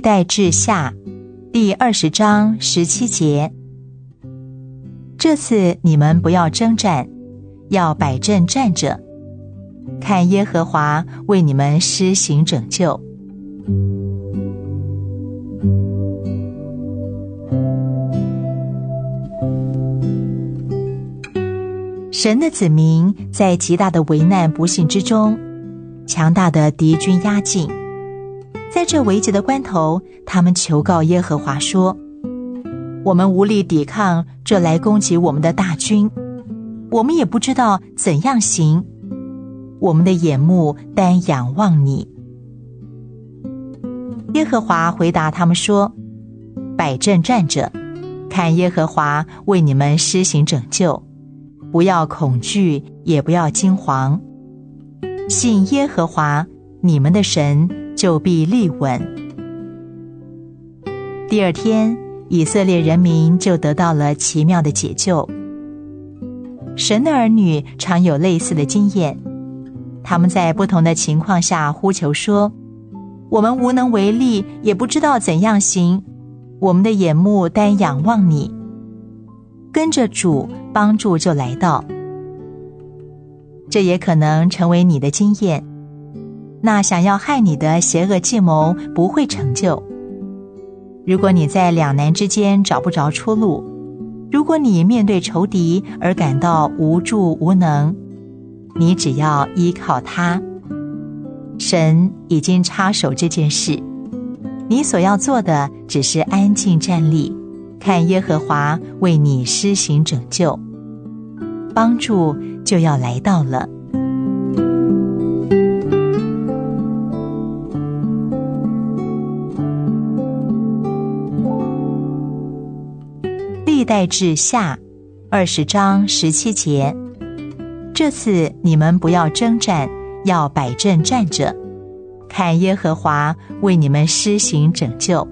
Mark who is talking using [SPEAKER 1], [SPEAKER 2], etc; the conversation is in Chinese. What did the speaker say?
[SPEAKER 1] 代志下第二十章十七节。这次你们不要征战，要摆阵站着，看耶和华为你们施行拯救。神的子民在极大的危难不幸之中，强大的敌军压境，在这危急的关头，他们求告耶和华说：“我们无力抵抗这来攻击我们的大军，我们也不知道怎样行，我们的眼目单仰望你。”耶和华回答他们说：“摆阵站着，看耶和华为你们施行拯救。”不要恐惧，也不要惊惶，信耶和华你们的神，就必立稳。第二天，以色列人民就得到了奇妙的解救。神的儿女常有类似的经验，他们在不同的情况下呼求说：“我们无能为力，也不知道怎样行，我们的眼目单仰望你。”跟着主，帮助就来到。这也可能成为你的经验。那想要害你的邪恶计谋不会成就。如果你在两难之间找不着出路，如果你面对仇敌而感到无助无能，你只要依靠他。神已经插手这件事，你所要做的只是安静站立。看耶和华为你施行拯救，帮助就要来到了。历代志下二十章十七节，这次你们不要征战，要摆阵站着，看耶和华为你们施行拯救。